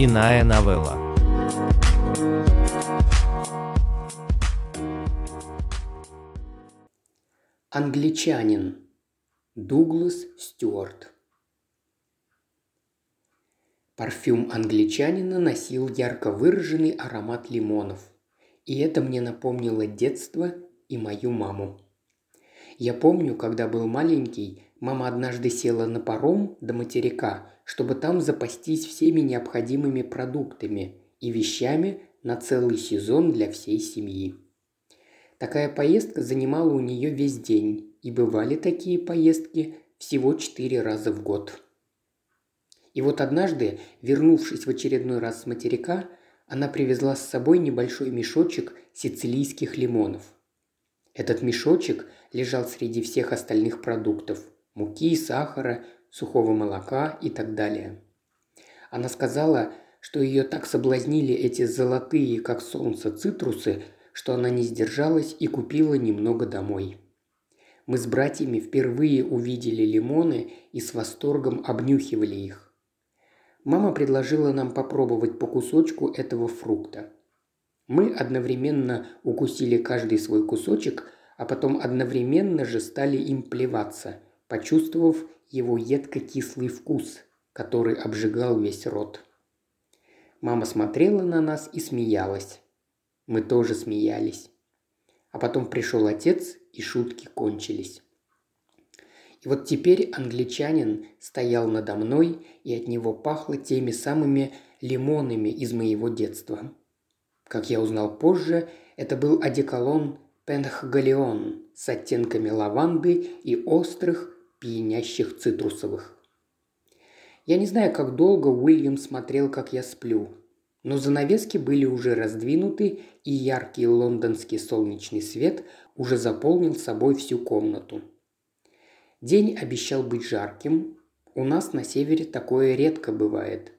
Иная новелла. Англичанин. Дуглас Стюарт. Парфюм англичанина носил ярко выраженный аромат лимонов. И это мне напомнило детство и мою маму. Я помню, когда был маленький, мама однажды села на паром до материка, чтобы там запастись всеми необходимыми продуктами и вещами на целый сезон для всей семьи. Такая поездка занимала у нее весь день, и бывали такие поездки всего четыре раза в год. И вот однажды, вернувшись в очередной раз с материка, она привезла с собой небольшой мешочек сицилийских лимонов. Этот мешочек лежал среди всех остальных продуктов – муки, сахара, сухого молока и так далее. Она сказала, что ее так соблазнили эти золотые, как солнце, цитрусы, что она не сдержалась и купила немного домой. Мы с братьями впервые увидели лимоны и с восторгом обнюхивали их. Мама предложила нам попробовать по кусочку этого фрукта. Мы одновременно укусили каждый свой кусочек, а потом одновременно же стали им плеваться, почувствовав его едко-кислый вкус, который обжигал весь рот. Мама смотрела на нас и смеялась. Мы тоже смеялись. А потом пришел отец, и шутки кончились. И вот теперь англичанин стоял надо мной, и от него пахло теми самыми лимонами из моего детства. Как я узнал позже, это был одеколон Пенхгалеон с оттенками лаванды и острых, пьянящих цитрусовых. Я не знаю, как долго Уильям смотрел, как я сплю, но занавески были уже раздвинуты, и яркий лондонский солнечный свет уже заполнил собой всю комнату. День обещал быть жарким. У нас на севере такое редко бывает.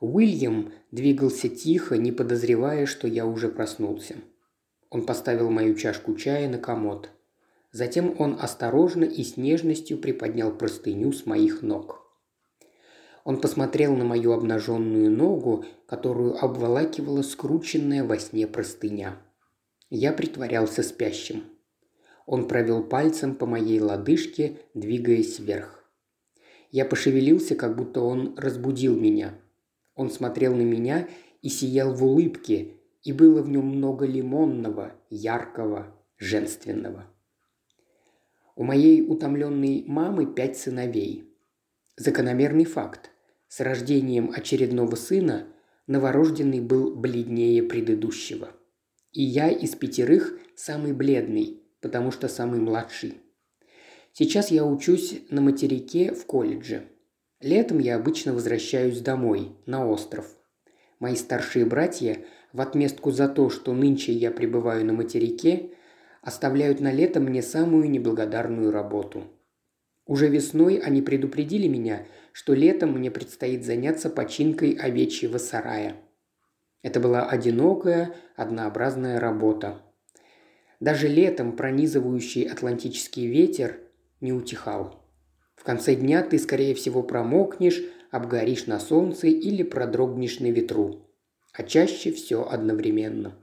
Уильям двигался тихо, не подозревая, что я уже проснулся. Он поставил мою чашку чая на комод. Затем он осторожно и с нежностью приподнял простыню с моих ног. Он посмотрел на мою обнаженную ногу, которую обволакивала скрученная во сне простыня. Я притворялся спящим. Он провел пальцем по моей лодыжке, двигаясь вверх. Я пошевелился, как будто он разбудил меня. Он смотрел на меня и сиял в улыбке, и было в нем много лимонного, яркого, женственного. У моей утомленной мамы пять сыновей. Закономерный факт. С рождением очередного сына новорожденный был бледнее предыдущего. И я из пятерых самый бледный, потому что самый младший. Сейчас я учусь на материке в колледже. Летом я обычно возвращаюсь домой, на остров. Мои старшие братья в отместку за то, что нынче я пребываю на материке, оставляют на лето мне самую неблагодарную работу – уже весной они предупредили меня, что летом мне предстоит заняться починкой овечьего сарая. Это была одинокая, однообразная работа. Даже летом пронизывающий атлантический ветер не утихал. В конце дня ты, скорее всего, промокнешь, обгоришь на солнце или продрогнешь на ветру. А чаще все одновременно.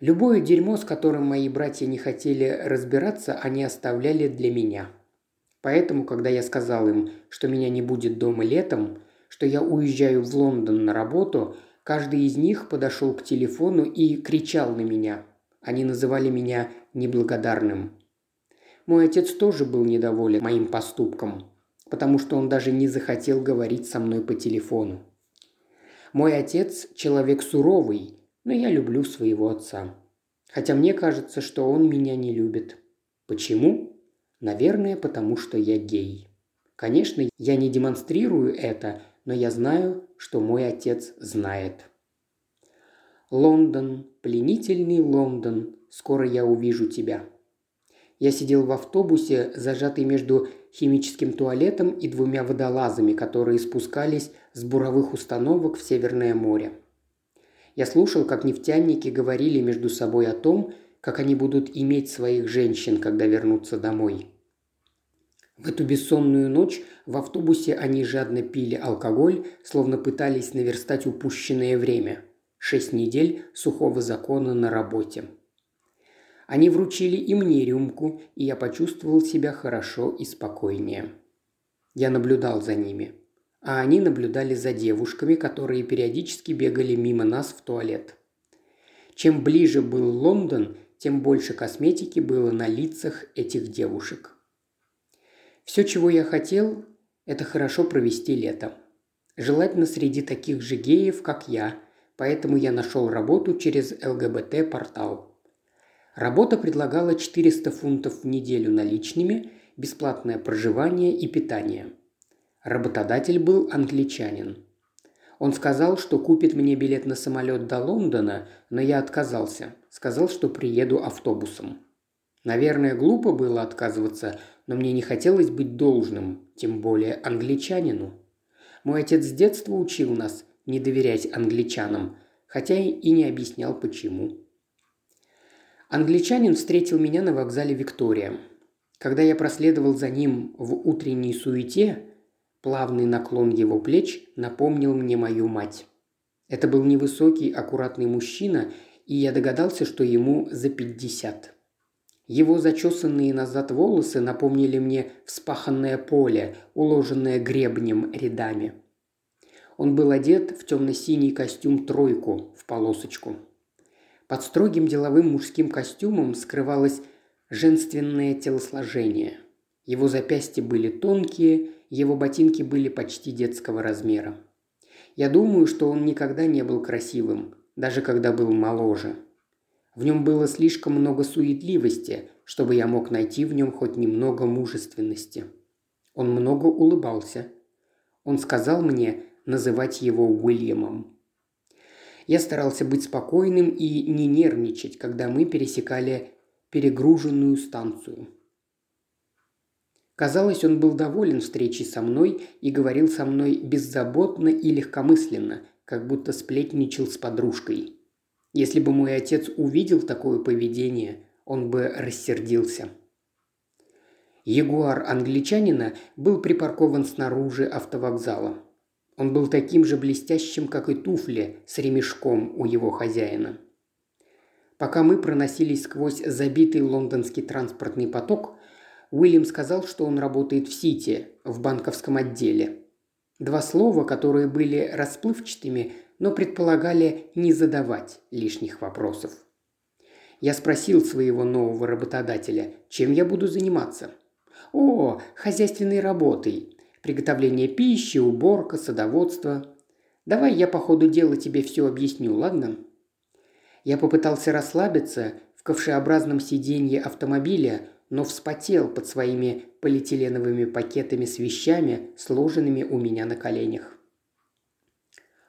Любое дерьмо, с которым мои братья не хотели разбираться, они оставляли для меня – Поэтому, когда я сказал им, что меня не будет дома летом, что я уезжаю в Лондон на работу, каждый из них подошел к телефону и кричал на меня. Они называли меня неблагодарным. Мой отец тоже был недоволен моим поступком, потому что он даже не захотел говорить со мной по телефону. Мой отец – человек суровый, но я люблю своего отца. Хотя мне кажется, что он меня не любит. Почему? Наверное, потому что я гей. Конечно, я не демонстрирую это, но я знаю, что мой отец знает. Лондон, пленительный Лондон, скоро я увижу тебя. Я сидел в автобусе, зажатый между химическим туалетом и двумя водолазами, которые спускались с буровых установок в Северное море. Я слушал, как нефтяники говорили между собой о том, как они будут иметь своих женщин, когда вернутся домой. В эту бессонную ночь в автобусе они жадно пили алкоголь, словно пытались наверстать упущенное время. Шесть недель сухого закона на работе. Они вручили и мне рюмку, и я почувствовал себя хорошо и спокойнее. Я наблюдал за ними. А они наблюдали за девушками, которые периодически бегали мимо нас в туалет. Чем ближе был Лондон, тем больше косметики было на лицах этих девушек. Все, чего я хотел, это хорошо провести лето. Желательно среди таких же геев, как я, поэтому я нашел работу через ЛГБТ-портал. Работа предлагала 400 фунтов в неделю наличными, бесплатное проживание и питание. Работодатель был англичанин. Он сказал, что купит мне билет на самолет до Лондона, но я отказался. Сказал, что приеду автобусом. Наверное, глупо было отказываться, но мне не хотелось быть должным, тем более англичанину. Мой отец с детства учил нас не доверять англичанам, хотя и не объяснял почему. Англичанин встретил меня на вокзале Виктория. Когда я проследовал за ним в утренней суете, плавный наклон его плеч напомнил мне мою мать. Это был невысокий, аккуратный мужчина, и я догадался, что ему за пятьдесят. Его зачесанные назад волосы напомнили мне вспаханное поле, уложенное гребнем рядами. Он был одет в темно-синий костюм-тройку в полосочку. Под строгим деловым мужским костюмом скрывалось женственное телосложение. Его запястья были тонкие, его ботинки были почти детского размера. Я думаю, что он никогда не был красивым, даже когда был моложе – в нем было слишком много суетливости, чтобы я мог найти в нем хоть немного мужественности. Он много улыбался. Он сказал мне называть его Уильямом. Я старался быть спокойным и не нервничать, когда мы пересекали перегруженную станцию. Казалось, он был доволен встречей со мной и говорил со мной беззаботно и легкомысленно, как будто сплетничал с подружкой – если бы мой отец увидел такое поведение, он бы рассердился. Ягуар англичанина был припаркован снаружи автовокзала. Он был таким же блестящим, как и туфли с ремешком у его хозяина. Пока мы проносились сквозь забитый лондонский транспортный поток, Уильям сказал, что он работает в Сити, в банковском отделе. Два слова, которые были расплывчатыми, но предполагали не задавать лишних вопросов. Я спросил своего нового работодателя, чем я буду заниматься. «О, хозяйственной работой. Приготовление пищи, уборка, садоводство. Давай я по ходу дела тебе все объясню, ладно?» Я попытался расслабиться в ковшеобразном сиденье автомобиля, но вспотел под своими полиэтиленовыми пакетами с вещами, сложенными у меня на коленях.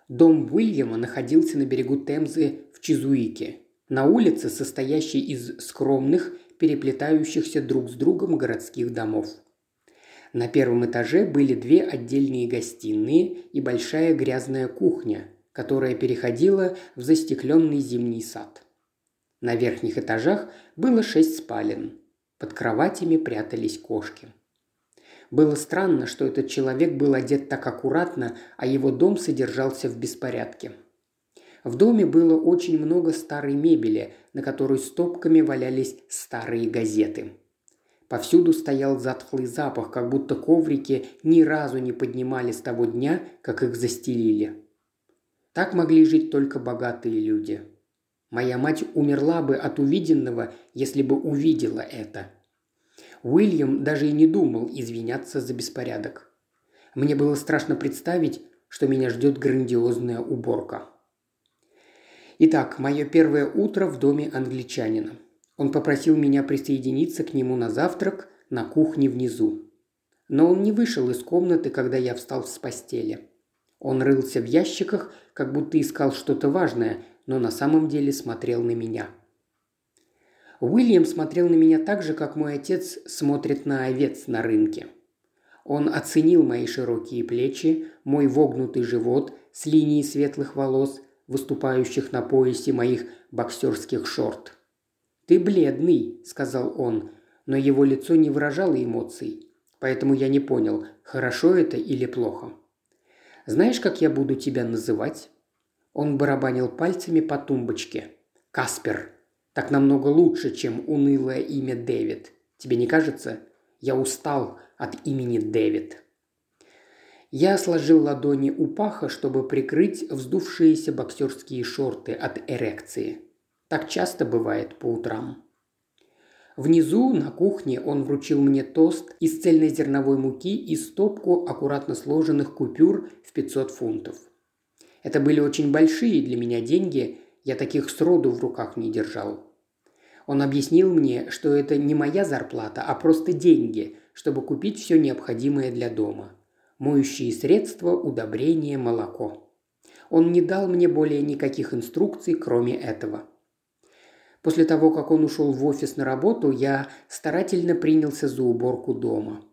Дом Уильяма находился на берегу Темзы в Чизуике, на улице, состоящей из скромных, переплетающихся друг с другом городских домов. На первом этаже были две отдельные гостиные и большая грязная кухня, которая переходила в застекленный зимний сад. На верхних этажах было шесть спален. Под кроватями прятались кошки. Было странно, что этот человек был одет так аккуратно, а его дом содержался в беспорядке. В доме было очень много старой мебели, на которой стопками валялись старые газеты. Повсюду стоял затхлый запах, как будто коврики ни разу не поднимали с того дня, как их застелили. Так могли жить только богатые люди. Моя мать умерла бы от увиденного, если бы увидела это – Уильям даже и не думал извиняться за беспорядок. Мне было страшно представить, что меня ждет грандиозная уборка. Итак, мое первое утро в доме англичанина. Он попросил меня присоединиться к нему на завтрак на кухне внизу. Но он не вышел из комнаты, когда я встал с постели. Он рылся в ящиках, как будто искал что-то важное, но на самом деле смотрел на меня – Уильям смотрел на меня так же, как мой отец смотрит на овец на рынке. Он оценил мои широкие плечи, мой вогнутый живот с линией светлых волос, выступающих на поясе моих боксерских шорт. «Ты бледный», – сказал он, но его лицо не выражало эмоций. поэтому я не понял, хорошо это или плохо. «Знаешь, как я буду тебя называть?» Он барабанил пальцами по тумбочке. «Каспер. Так намного лучше, чем унылое имя Дэвид. Тебе не кажется? Я устал от имени Дэвид». Я сложил ладони у паха, чтобы прикрыть вздувшиеся боксерские шорты от эрекции. Так часто бывает по утрам. Внизу, на кухне, он вручил мне тост из цельнозерновой муки и стопку аккуратно сложенных купюр в 500 фунтов. Это были очень большие для меня деньги, я таких сроду в руках не держал. Он объяснил мне, что это не моя зарплата, а просто деньги, чтобы купить все необходимое для дома. Моющие средства, удобрения, молоко. Он не дал мне более никаких инструкций, кроме этого. После того, как он ушел в офис на работу, я старательно принялся за уборку дома.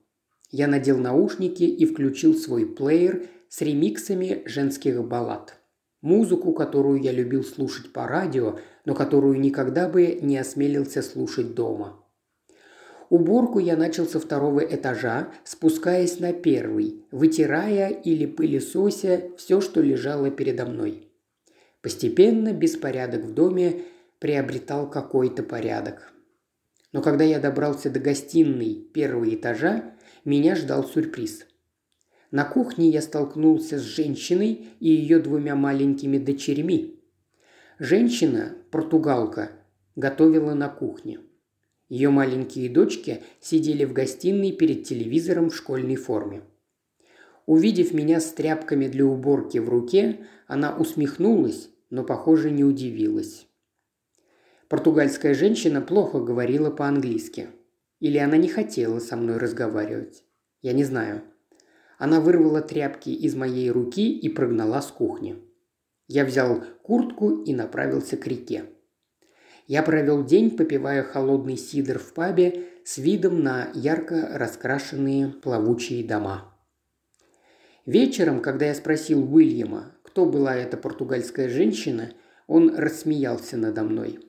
Я надел наушники и включил свой плеер с ремиксами женских баллад. Музыку, которую я любил слушать по радио, но которую никогда бы не осмелился слушать дома. Уборку я начал со второго этажа, спускаясь на первый, вытирая или пылесося все, что лежало передо мной. Постепенно беспорядок в доме приобретал какой-то порядок. Но когда я добрался до гостиной первого этажа, меня ждал сюрприз. На кухне я столкнулся с женщиной и ее двумя маленькими дочерьми. Женщина, португалка, готовила на кухне. Ее маленькие дочки сидели в гостиной перед телевизором в школьной форме. Увидев меня с тряпками для уборки в руке, она усмехнулась, но, похоже, не удивилась. Португальская женщина плохо говорила по-английски. Или она не хотела со мной разговаривать. Я не знаю. Она вырвала тряпки из моей руки и прогнала с кухни. Я взял куртку и направился к реке. Я провел день, попивая холодный сидр в пабе с видом на ярко раскрашенные плавучие дома. Вечером, когда я спросил Уильяма, кто была эта португальская женщина, он рассмеялся надо мной.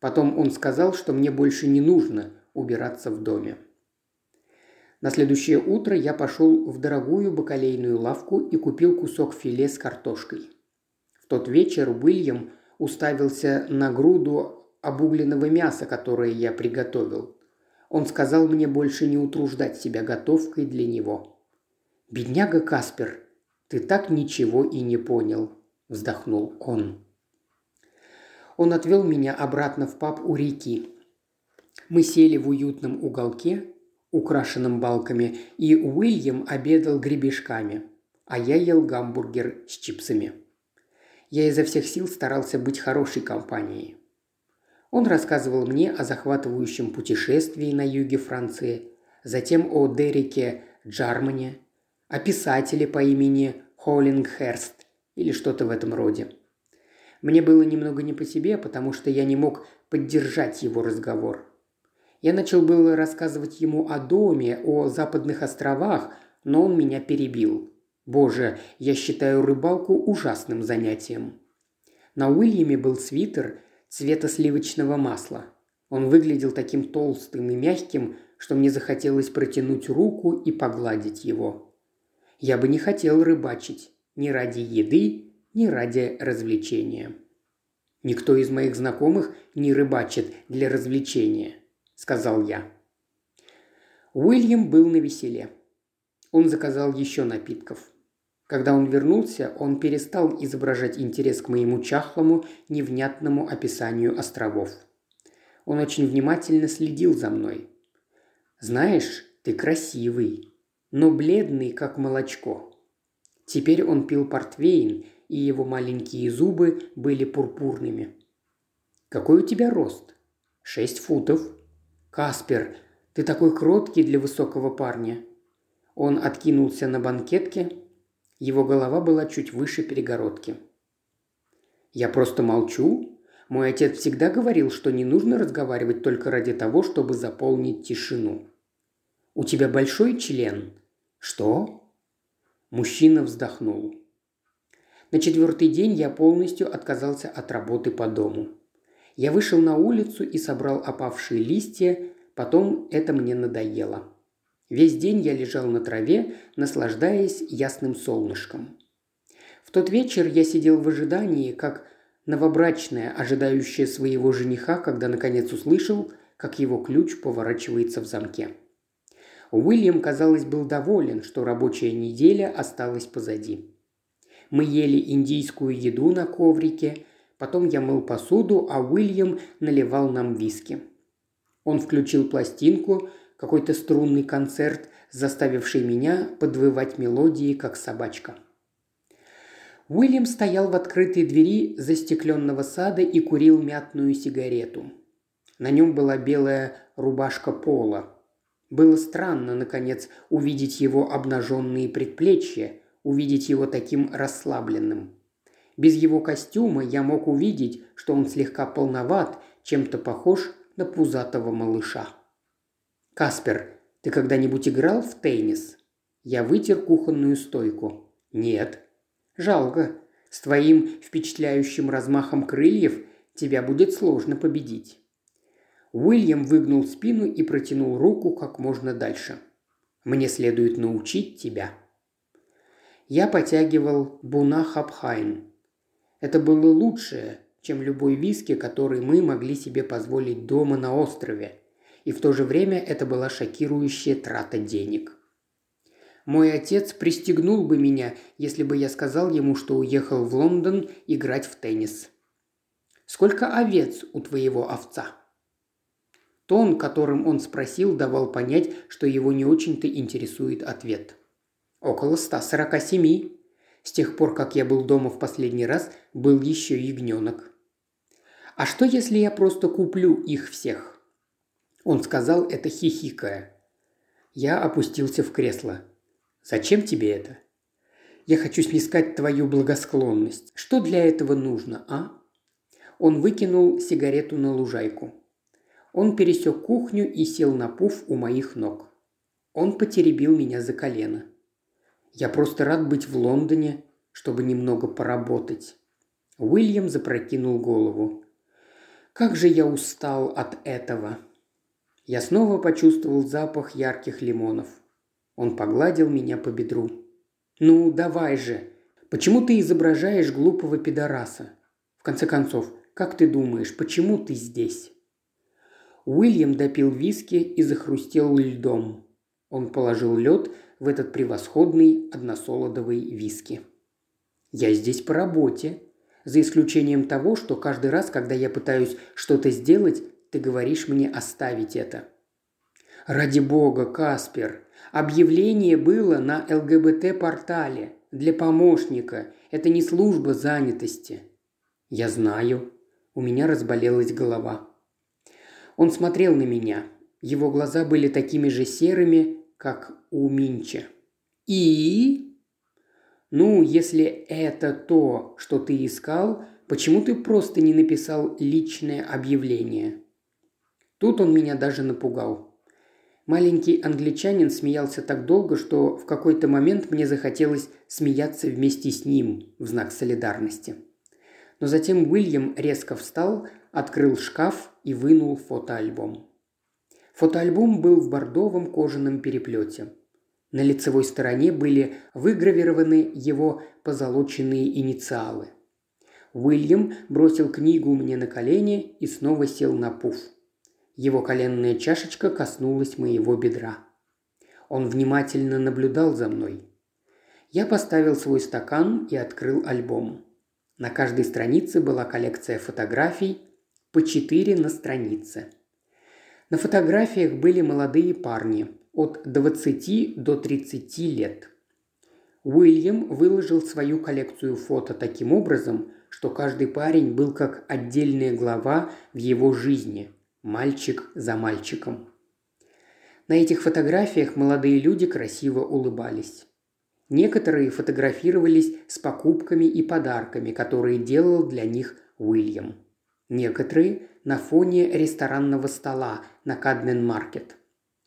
Потом он сказал, что мне больше не нужно убираться в доме. На следующее утро я пошел в дорогую бакалейную лавку и купил кусок филе с картошкой. В тот вечер Уильям уставился на груду обугленного мяса, которое я приготовил. Он сказал мне больше не утруждать себя готовкой для него. «Бедняга Каспер, ты так ничего и не понял», – вздохнул он. Он отвел меня обратно в паб у реки. Мы сели в уютном уголке, украшенном балками, и Уильям обедал гребешками, а я ел гамбургер с чипсами. Я изо всех сил старался быть хорошей компанией. Он рассказывал мне о захватывающем путешествии на юге Франции, затем о Дереке Джармане, о писателе по имени Холлингхерст или что-то в этом роде. Мне было немного не по себе, потому что я не мог поддержать его разговор. Я начал было рассказывать ему о доме, о западных островах, но он меня перебил. Боже, я считаю рыбалку ужасным занятием. На Уильяме был свитер цвета сливочного масла. Он выглядел таким толстым и мягким, что мне захотелось протянуть руку и погладить его. Я бы не хотел рыбачить ни ради еды, ни ради развлечения. Никто из моих знакомых не рыбачит для развлечения, сказал я. Уильям был на веселе. Он заказал еще напитков. Когда он вернулся, он перестал изображать интерес к моему чахлому, невнятному описанию островов. Он очень внимательно следил за мной. «Знаешь, ты красивый, но бледный, как молочко». Теперь он пил портвейн и его маленькие зубы были пурпурными. «Какой у тебя рост?» «Шесть футов». «Каспер, ты такой кроткий для высокого парня». Он откинулся на банкетке. Его голова была чуть выше перегородки. «Я просто молчу. Мой отец всегда говорил, что не нужно разговаривать только ради того, чтобы заполнить тишину». «У тебя большой член?» «Что?» Мужчина вздохнул. На четвертый день я полностью отказался от работы по дому. Я вышел на улицу и собрал опавшие листья, потом это мне надоело. Весь день я лежал на траве, наслаждаясь ясным солнышком. В тот вечер я сидел в ожидании, как новобрачная, ожидающая своего жениха, когда наконец услышал, как его ключ поворачивается в замке. Уильям, казалось, был доволен, что рабочая неделя осталась позади. Мы ели индийскую еду на коврике, потом я мыл посуду, а Уильям наливал нам виски. Он включил пластинку, какой-то струнный концерт, заставивший меня подвывать мелодии, как собачка. Уильям стоял в открытой двери застекленного сада и курил мятную сигарету. На нем была белая рубашка пола. Было странно, наконец, увидеть его обнаженные предплечья, увидеть его таким расслабленным. Без его костюма я мог увидеть, что он слегка полноват, чем-то похож на пузатого малыша. «Каспер, ты когда-нибудь играл в теннис?» Я вытер кухонную стойку. «Нет». «Жалко. С твоим впечатляющим размахом крыльев тебя будет сложно победить». Уильям выгнул спину и протянул руку как можно дальше. «Мне следует научить тебя». Я потягивал Буна Хабхайн. Это было лучшее, чем любой виски, который мы могли себе позволить дома на острове. И в то же время это была шокирующая трата денег. Мой отец пристегнул бы меня, если бы я сказал ему, что уехал в Лондон играть в теннис. «Сколько овец у твоего овца?» Тон, которым он спросил, давал понять, что его не очень-то интересует ответ. «Около 147. С тех пор, как я был дома в последний раз, был еще ягненок». «А что, если я просто куплю их всех?» Он сказал это хихикая. Я опустился в кресло. «Зачем тебе это?» «Я хочу снискать твою благосклонность. Что для этого нужно, а?» Он выкинул сигарету на лужайку. Он пересек кухню и сел на пуф у моих ног. Он потеребил меня за колено. Я просто рад быть в Лондоне, чтобы немного поработать. Уильям запрокинул голову. Как же я устал от этого. Я снова почувствовал запах ярких лимонов. Он погладил меня по бедру. «Ну, давай же! Почему ты изображаешь глупого пидораса? В конце концов, как ты думаешь, почему ты здесь?» Уильям допил виски и захрустел льдом. Он положил лед в этот превосходный односолодовый виски. «Я здесь по работе», за исключением того, что каждый раз, когда я пытаюсь что-то сделать, ты говоришь мне оставить это. Ради бога, Каспер, объявление было на ЛГБТ-портале для помощника. Это не служба занятости. Я знаю. У меня разболелась голова. Он смотрел на меня. Его глаза были такими же серыми, как у Минча. «И?» «Ну, если это то, что ты искал, почему ты просто не написал личное объявление?» Тут он меня даже напугал. Маленький англичанин смеялся так долго, что в какой-то момент мне захотелось смеяться вместе с ним в знак солидарности. Но затем Уильям резко встал, открыл шкаф и вынул фотоальбом. Фотоальбом был в бордовом кожаном переплете. На лицевой стороне были выгравированы его позолоченные инициалы. Уильям бросил книгу мне на колени и снова сел на пуф. Его коленная чашечка коснулась моего бедра. Он внимательно наблюдал за мной. Я поставил свой стакан и открыл альбом. На каждой странице была коллекция фотографий, по четыре на странице. На фотографиях были молодые парни от 20 до 30 лет. Уильям выложил свою коллекцию фото таким образом, что каждый парень был как отдельная глава в его жизни, мальчик за мальчиком. На этих фотографиях молодые люди красиво улыбались. Некоторые фотографировались с покупками и подарками, которые делал для них Уильям – Некоторые на фоне ресторанного стола на Кадмен-маркет.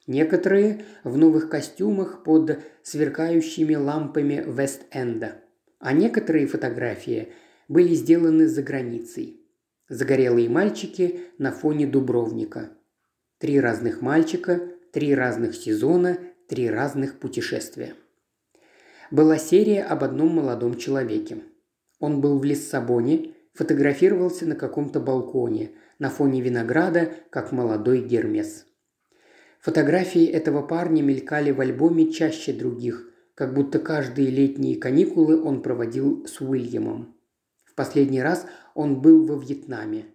Некоторые в новых костюмах под сверкающими лампами Вест-Энда. А некоторые фотографии были сделаны за границей. Загорелые мальчики на фоне Дубровника. Три разных мальчика, три разных сезона, три разных путешествия. Была серия об одном молодом человеке. Он был в Лиссабоне, фотографировался на каком-то балконе, на фоне винограда, как молодой Гермес. Фотографии этого парня мелькали в альбоме чаще других, как будто каждые летние каникулы он проводил с Уильямом. В последний раз он был во Вьетнаме.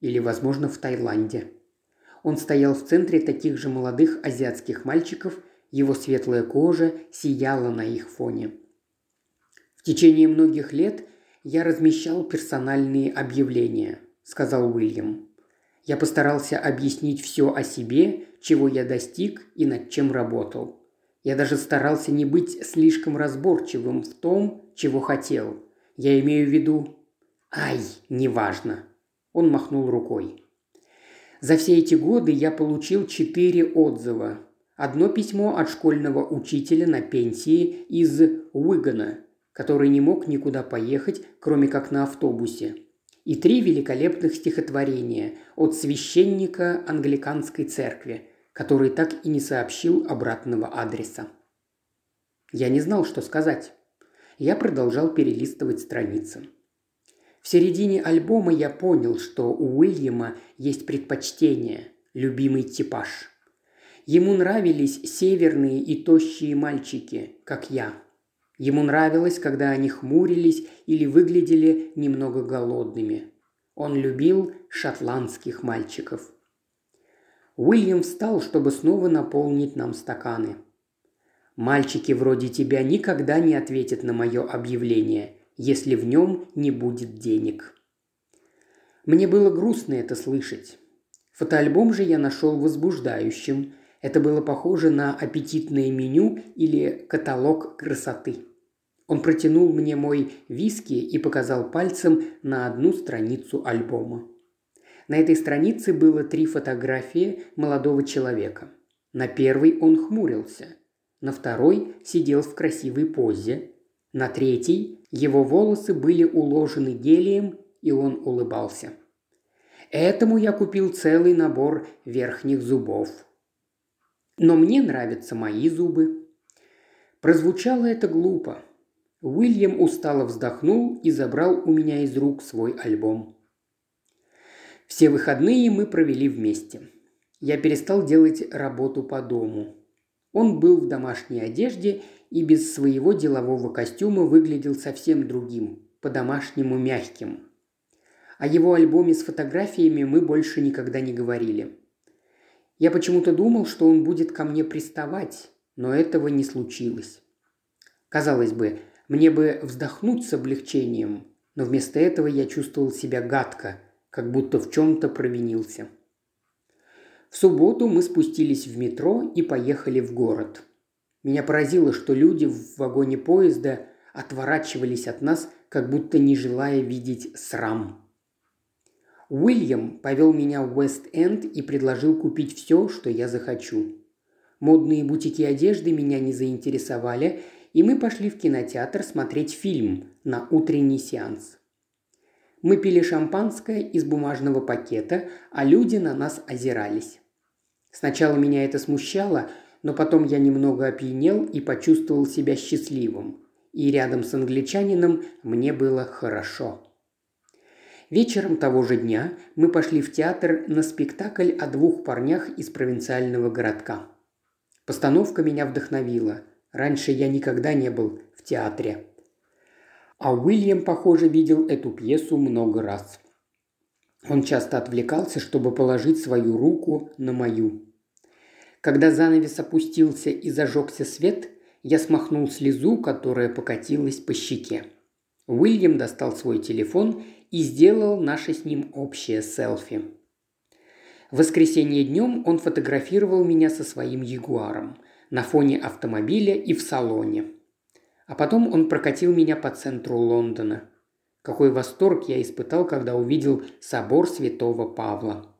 Или, возможно, в Таиланде. Он стоял в центре таких же молодых азиатских мальчиков, его светлая кожа сияла на их фоне. В течение многих лет я размещал персональные объявления», – сказал Уильям. «Я постарался объяснить все о себе, чего я достиг и над чем работал. Я даже старался не быть слишком разборчивым в том, чего хотел. Я имею в виду... Ай, неважно!» Он махнул рукой. За все эти годы я получил четыре отзыва. Одно письмо от школьного учителя на пенсии из Уигана, который не мог никуда поехать, кроме как на автобусе. И три великолепных стихотворения от священника англиканской церкви, который так и не сообщил обратного адреса. Я не знал, что сказать. Я продолжал перелистывать страницы. В середине альбома я понял, что у Уильяма есть предпочтение, любимый типаж. Ему нравились северные и тощие мальчики, как я – Ему нравилось, когда они хмурились или выглядели немного голодными. Он любил шотландских мальчиков. Уильям встал, чтобы снова наполнить нам стаканы. «Мальчики вроде тебя никогда не ответят на мое объявление, если в нем не будет денег». Мне было грустно это слышать. Фотоальбом же я нашел возбуждающим. Это было похоже на аппетитное меню или каталог красоты. Он протянул мне мой виски и показал пальцем на одну страницу альбома. На этой странице было три фотографии молодого человека. На первой он хмурился. На второй сидел в красивой позе. На третьей его волосы были уложены гелием, и он улыбался. Этому я купил целый набор верхних зубов. Но мне нравятся мои зубы. Прозвучало это глупо, Уильям устало вздохнул и забрал у меня из рук свой альбом. Все выходные мы провели вместе. Я перестал делать работу по дому. Он был в домашней одежде и без своего делового костюма выглядел совсем другим, по-домашнему мягким. О его альбоме с фотографиями мы больше никогда не говорили. Я почему-то думал, что он будет ко мне приставать, но этого не случилось. Казалось бы, мне бы вздохнуть с облегчением, но вместо этого я чувствовал себя гадко, как будто в чем-то провинился. В субботу мы спустились в метро и поехали в город. Меня поразило, что люди в вагоне поезда отворачивались от нас, как будто не желая видеть срам. Уильям повел меня в Уэст-Энд и предложил купить все, что я захочу. Модные бутики одежды меня не заинтересовали, и мы пошли в кинотеатр смотреть фильм на утренний сеанс. Мы пили шампанское из бумажного пакета, а люди на нас озирались. Сначала меня это смущало, но потом я немного опьянел и почувствовал себя счастливым. И рядом с англичанином мне было хорошо. Вечером того же дня мы пошли в театр на спектакль о двух парнях из провинциального городка. Постановка меня вдохновила. Раньше я никогда не был в театре. А Уильям, похоже, видел эту пьесу много раз. Он часто отвлекался, чтобы положить свою руку на мою. Когда занавес опустился и зажегся свет, я смахнул слезу, которая покатилась по щеке. Уильям достал свой телефон и сделал наше с ним общее селфи. В воскресенье днем он фотографировал меня со своим ягуаром – на фоне автомобиля и в салоне. А потом он прокатил меня по центру Лондона. Какой восторг я испытал, когда увидел собор святого Павла.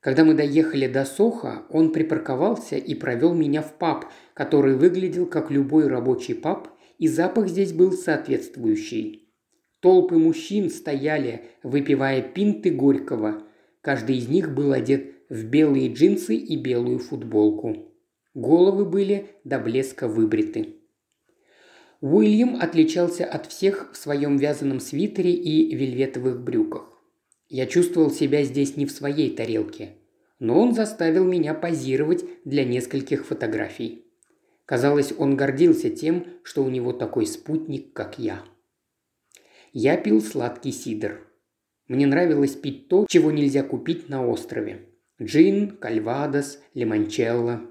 Когда мы доехали до Соха, он припарковался и провел меня в паб, который выглядел как любой рабочий паб, и запах здесь был соответствующий. Толпы мужчин стояли, выпивая пинты Горького. Каждый из них был одет в белые джинсы и белую футболку. Головы были до блеска выбриты. Уильям отличался от всех в своем вязаном свитере и вельветовых брюках. Я чувствовал себя здесь не в своей тарелке, но он заставил меня позировать для нескольких фотографий. Казалось, он гордился тем, что у него такой спутник, как я. Я пил сладкий сидр. Мне нравилось пить то, чего нельзя купить на острове. Джин, кальвадос, лимончелло.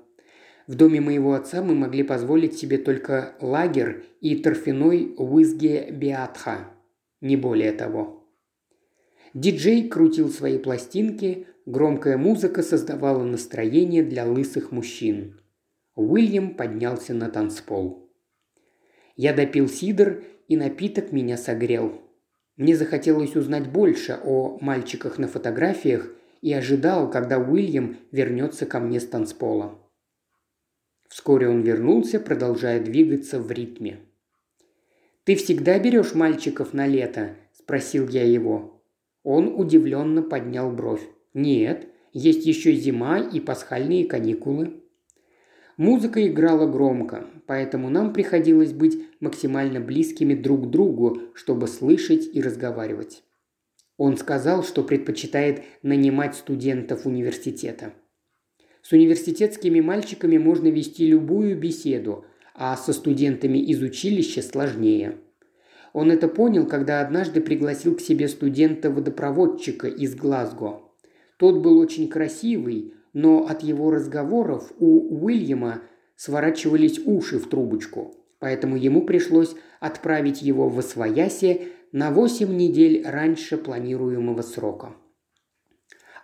В доме моего отца мы могли позволить себе только лагер и торфяной уизге биатха. Не более того. Диджей крутил свои пластинки, громкая музыка создавала настроение для лысых мужчин. Уильям поднялся на танцпол. Я допил сидр, и напиток меня согрел. Мне захотелось узнать больше о мальчиках на фотографиях и ожидал, когда Уильям вернется ко мне с танцпола. Вскоре он вернулся, продолжая двигаться в ритме. «Ты всегда берешь мальчиков на лето?» – спросил я его. Он удивленно поднял бровь. «Нет, есть еще зима и пасхальные каникулы». Музыка играла громко, поэтому нам приходилось быть максимально близкими друг к другу, чтобы слышать и разговаривать. Он сказал, что предпочитает нанимать студентов университета. С университетскими мальчиками можно вести любую беседу, а со студентами из училища сложнее. Он это понял, когда однажды пригласил к себе студента-водопроводчика из Глазго. Тот был очень красивый, но от его разговоров у Уильяма сворачивались уши в трубочку, поэтому ему пришлось отправить его в Освоясе на 8 недель раньше планируемого срока.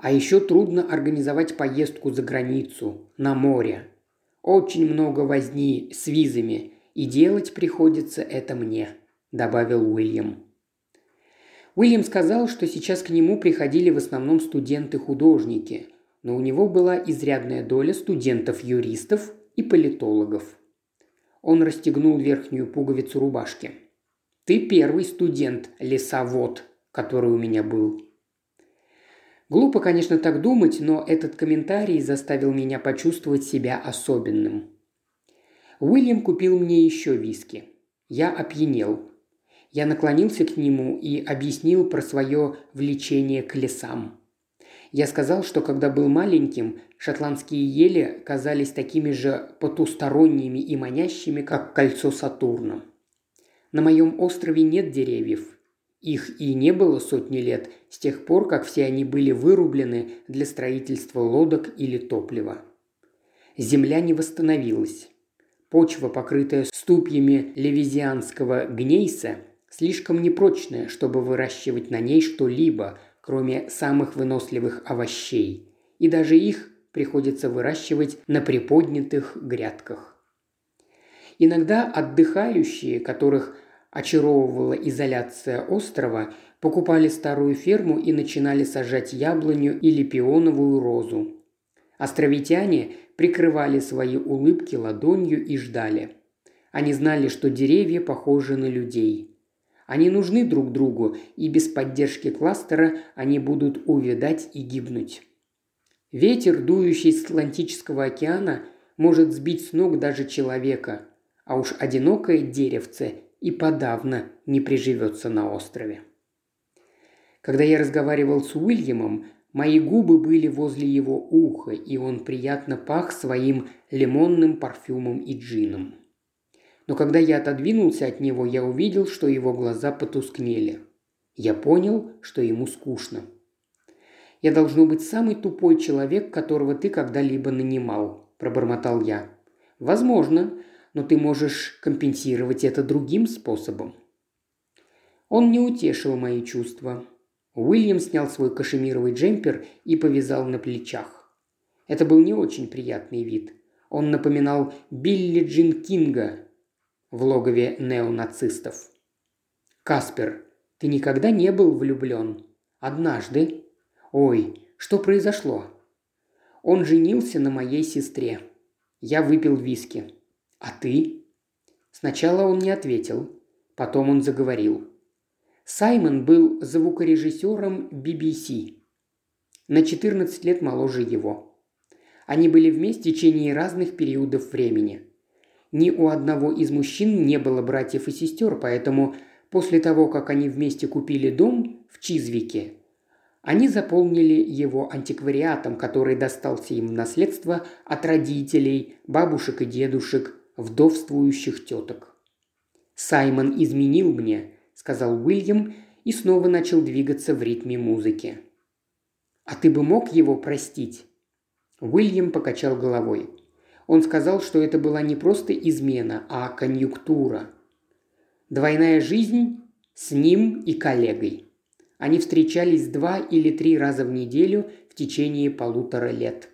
А еще трудно организовать поездку за границу, на море. Очень много возни с визами, и делать приходится это мне», – добавил Уильям. Уильям сказал, что сейчас к нему приходили в основном студенты-художники – но у него была изрядная доля студентов-юристов и политологов. Он расстегнул верхнюю пуговицу рубашки. «Ты первый студент-лесовод, который у меня был». Глупо, конечно, так думать, но этот комментарий заставил меня почувствовать себя особенным. Уильям купил мне еще виски. Я опьянел. Я наклонился к нему и объяснил про свое влечение к лесам. Я сказал, что когда был маленьким, шотландские ели казались такими же потусторонними и манящими, как кольцо Сатурна. На моем острове нет деревьев. Их и не было сотни лет, с тех пор, как все они были вырублены для строительства лодок или топлива. Земля не восстановилась. Почва, покрытая ступьями левизианского гнейса, слишком непрочная, чтобы выращивать на ней что-либо – кроме самых выносливых овощей, и даже их приходится выращивать на приподнятых грядках. Иногда отдыхающие, которых очаровывала изоляция острова, покупали старую ферму и начинали сажать яблоню или пионовую розу. Островитяне прикрывали свои улыбки ладонью и ждали. Они знали, что деревья похожи на людей. Они нужны друг другу, и без поддержки кластера они будут увядать и гибнуть. Ветер, дующий с Атлантического океана, может сбить с ног даже человека, а уж одинокое деревце и подавно не приживется на острове. Когда я разговаривал с Уильямом, мои губы были возле его уха, и он приятно пах своим лимонным парфюмом и джином но когда я отодвинулся от него, я увидел, что его глаза потускнели. Я понял, что ему скучно. «Я должно быть самый тупой человек, которого ты когда-либо нанимал», – пробормотал я. «Возможно, но ты можешь компенсировать это другим способом». Он не утешил мои чувства. Уильям снял свой кашемировый джемпер и повязал на плечах. Это был не очень приятный вид. Он напоминал Билли Джин Кинга, в логове неонацистов. «Каспер, ты никогда не был влюблен? Однажды? Ой, что произошло?» Он женился на моей сестре. Я выпил виски. «А ты?» Сначала он не ответил. Потом он заговорил. Саймон был звукорежиссером BBC. На 14 лет моложе его. Они были вместе в течение разных периодов времени. Ни у одного из мужчин не было братьев и сестер, поэтому после того, как они вместе купили дом в Чизвике, они заполнили его антиквариатом, который достался им в наследство от родителей, бабушек и дедушек, вдовствующих теток. «Саймон изменил мне», – сказал Уильям и снова начал двигаться в ритме музыки. «А ты бы мог его простить?» Уильям покачал головой. Он сказал, что это была не просто измена, а конъюнктура. Двойная жизнь с ним и коллегой. Они встречались два или три раза в неделю в течение полутора лет.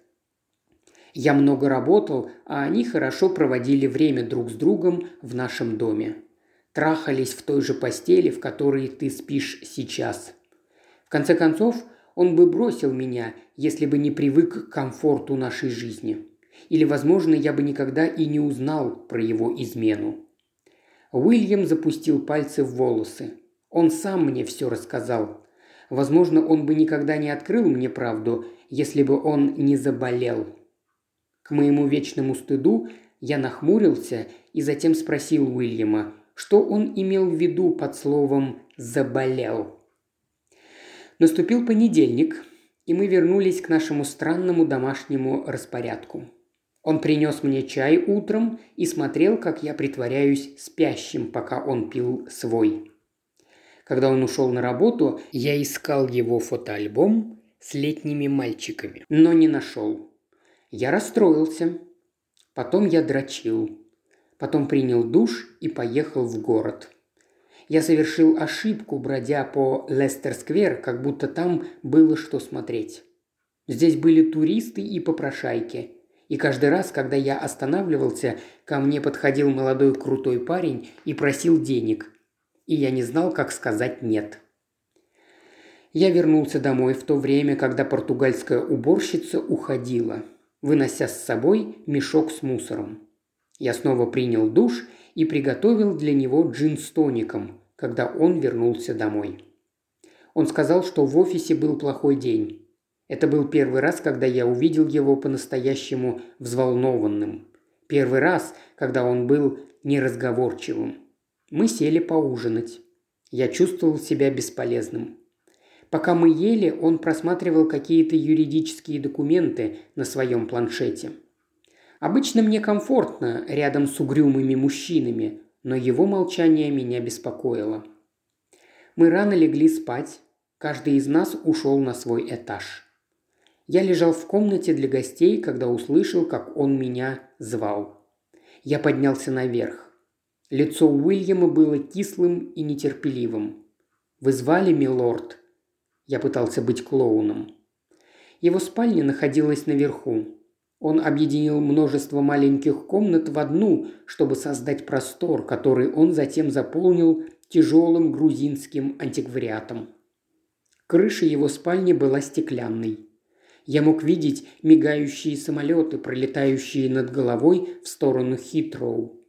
Я много работал, а они хорошо проводили время друг с другом в нашем доме. Трахались в той же постели, в которой ты спишь сейчас. В конце концов, он бы бросил меня, если бы не привык к комфорту нашей жизни. Или, возможно, я бы никогда и не узнал про его измену. Уильям запустил пальцы в волосы. Он сам мне все рассказал. Возможно, он бы никогда не открыл мне правду, если бы он не заболел. К моему вечному стыду я нахмурился и затем спросил Уильяма, что он имел в виду под словом «заболел». Наступил понедельник, и мы вернулись к нашему странному домашнему распорядку. Он принес мне чай утром и смотрел, как я притворяюсь спящим, пока он пил свой. Когда он ушел на работу, я искал его фотоальбом с летними мальчиками, но не нашел. Я расстроился. Потом я дрочил. Потом принял душ и поехал в город. Я совершил ошибку, бродя по Лестер-сквер, как будто там было что смотреть. Здесь были туристы и попрошайки. И каждый раз, когда я останавливался, ко мне подходил молодой крутой парень и просил денег. И я не знал, как сказать «нет». Я вернулся домой в то время, когда португальская уборщица уходила – вынося с собой мешок с мусором. Я снова принял душ и приготовил для него джин с тоником, когда он вернулся домой. Он сказал, что в офисе был плохой день. Это был первый раз, когда я увидел его по-настоящему взволнованным. Первый раз, когда он был неразговорчивым. Мы сели поужинать. Я чувствовал себя бесполезным. Пока мы ели, он просматривал какие-то юридические документы на своем планшете. Обычно мне комфортно рядом с угрюмыми мужчинами, но его молчание меня беспокоило. Мы рано легли спать, каждый из нас ушел на свой этаж. Я лежал в комнате для гостей, когда услышал, как он меня звал. Я поднялся наверх. Лицо Уильяма было кислым и нетерпеливым. «Вы звали, милорд?» Я пытался быть клоуном. Его спальня находилась наверху. Он объединил множество маленьких комнат в одну, чтобы создать простор, который он затем заполнил тяжелым грузинским антиквариатом. Крыша его спальни была стеклянной. Я мог видеть мигающие самолеты, пролетающие над головой в сторону Хитроу.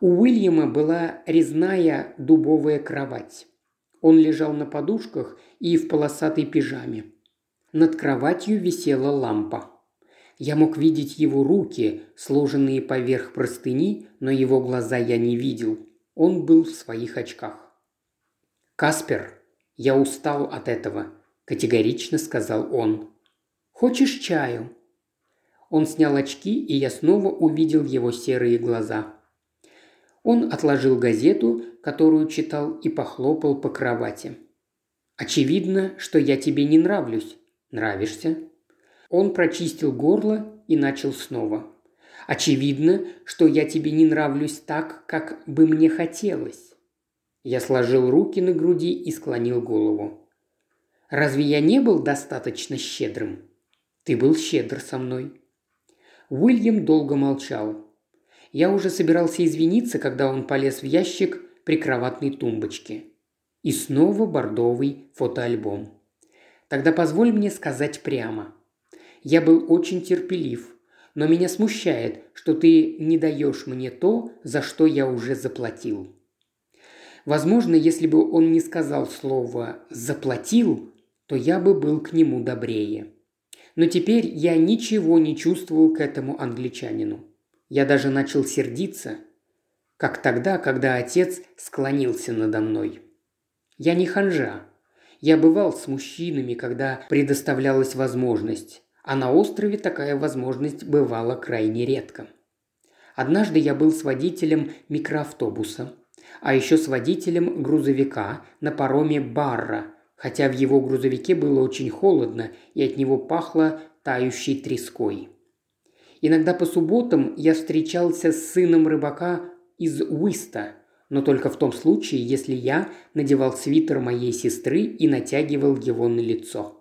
У Уильяма была резная дубовая кровать. Он лежал на подушках и в полосатой пижаме. Над кроватью висела лампа. Я мог видеть его руки, сложенные поверх простыни, но его глаза я не видел. Он был в своих очках. «Каспер, я устал от этого», – категорично сказал он. «Хочешь чаю?» Он снял очки, и я снова увидел его серые глаза. Он отложил газету, которую читал, и похлопал по кровати. «Очевидно, что я тебе не нравлюсь. Нравишься?» Он прочистил горло и начал снова. «Очевидно, что я тебе не нравлюсь так, как бы мне хотелось». Я сложил руки на груди и склонил голову. «Разве я не был достаточно щедрым?» «Ты был щедр со мной». Уильям долго молчал. Я уже собирался извиниться, когда он полез в ящик прикроватной тумбочки. И снова бордовый фотоальбом. Тогда позволь мне сказать прямо. Я был очень терпелив, но меня смущает, что ты не даешь мне то, за что я уже заплатил. Возможно, если бы он не сказал слово «заплатил», то я бы был к нему добрее. Но теперь я ничего не чувствовал к этому англичанину. Я даже начал сердиться, как тогда, когда отец склонился надо мной. Я не ханжа. Я бывал с мужчинами, когда предоставлялась возможность, а на острове такая возможность бывала крайне редко. Однажды я был с водителем микроавтобуса, а еще с водителем грузовика на пароме Барра, хотя в его грузовике было очень холодно и от него пахло тающей треской. Иногда по субботам я встречался с сыном рыбака из Уиста, но только в том случае, если я надевал свитер моей сестры и натягивал его на лицо.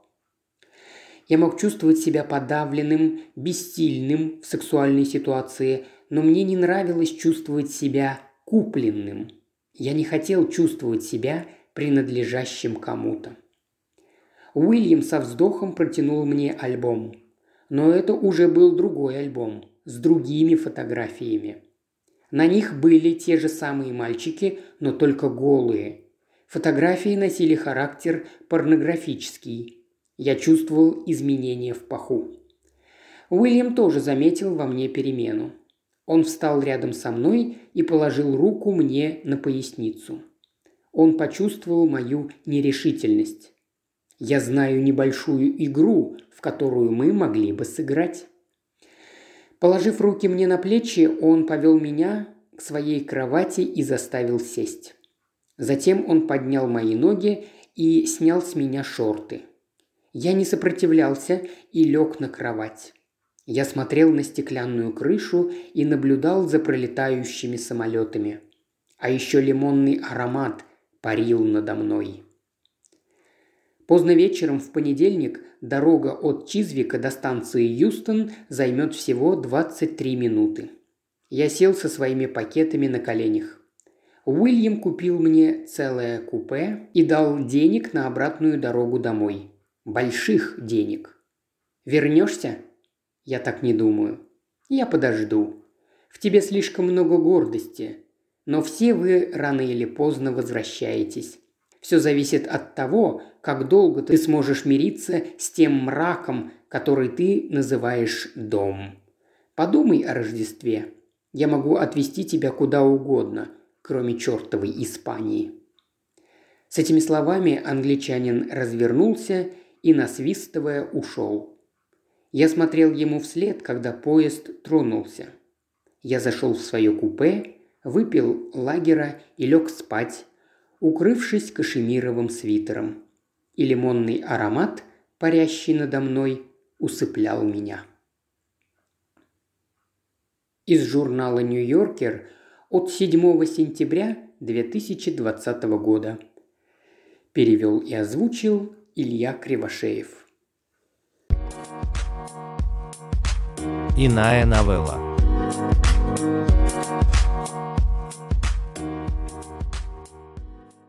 Я мог чувствовать себя подавленным, бессильным в сексуальной ситуации, но мне не нравилось чувствовать себя купленным. Я не хотел чувствовать себя принадлежащим кому-то. Уильям со вздохом протянул мне альбом. Но это уже был другой альбом с другими фотографиями. На них были те же самые мальчики, но только голые. Фотографии носили характер порнографический. Я чувствовал изменения в паху. Уильям тоже заметил во мне перемену. Он встал рядом со мной и положил руку мне на поясницу. Он почувствовал мою нерешительность. Я знаю небольшую игру, в которую мы могли бы сыграть. Положив руки мне на плечи, он повел меня к своей кровати и заставил сесть. Затем он поднял мои ноги и снял с меня шорты. Я не сопротивлялся и лег на кровать. Я смотрел на стеклянную крышу и наблюдал за пролетающими самолетами. А еще лимонный аромат парил надо мной. Поздно вечером в понедельник дорога от Чизвика до станции Юстон займет всего 23 минуты. Я сел со своими пакетами на коленях. Уильям купил мне целое купе и дал денег на обратную дорогу домой. Больших денег. Вернешься? Я так не думаю. Я подожду. В тебе слишком много гордости. Но все вы рано или поздно возвращаетесь. Все зависит от того, как долго ты сможешь мириться с тем мраком, который ты называешь дом. Подумай о Рождестве. Я могу отвезти тебя куда угодно, кроме чертовой Испании». С этими словами англичанин развернулся и, насвистывая, ушел. Я смотрел ему вслед, когда поезд тронулся. Я зашел в свое купе, выпил лагера и лег спать, укрывшись кашемировым свитером. И лимонный аромат, парящий надо мной, усыплял меня. Из журнала «Нью-Йоркер» от 7 сентября 2020 года. Перевел и озвучил Илья Кривошеев. Иная новелла.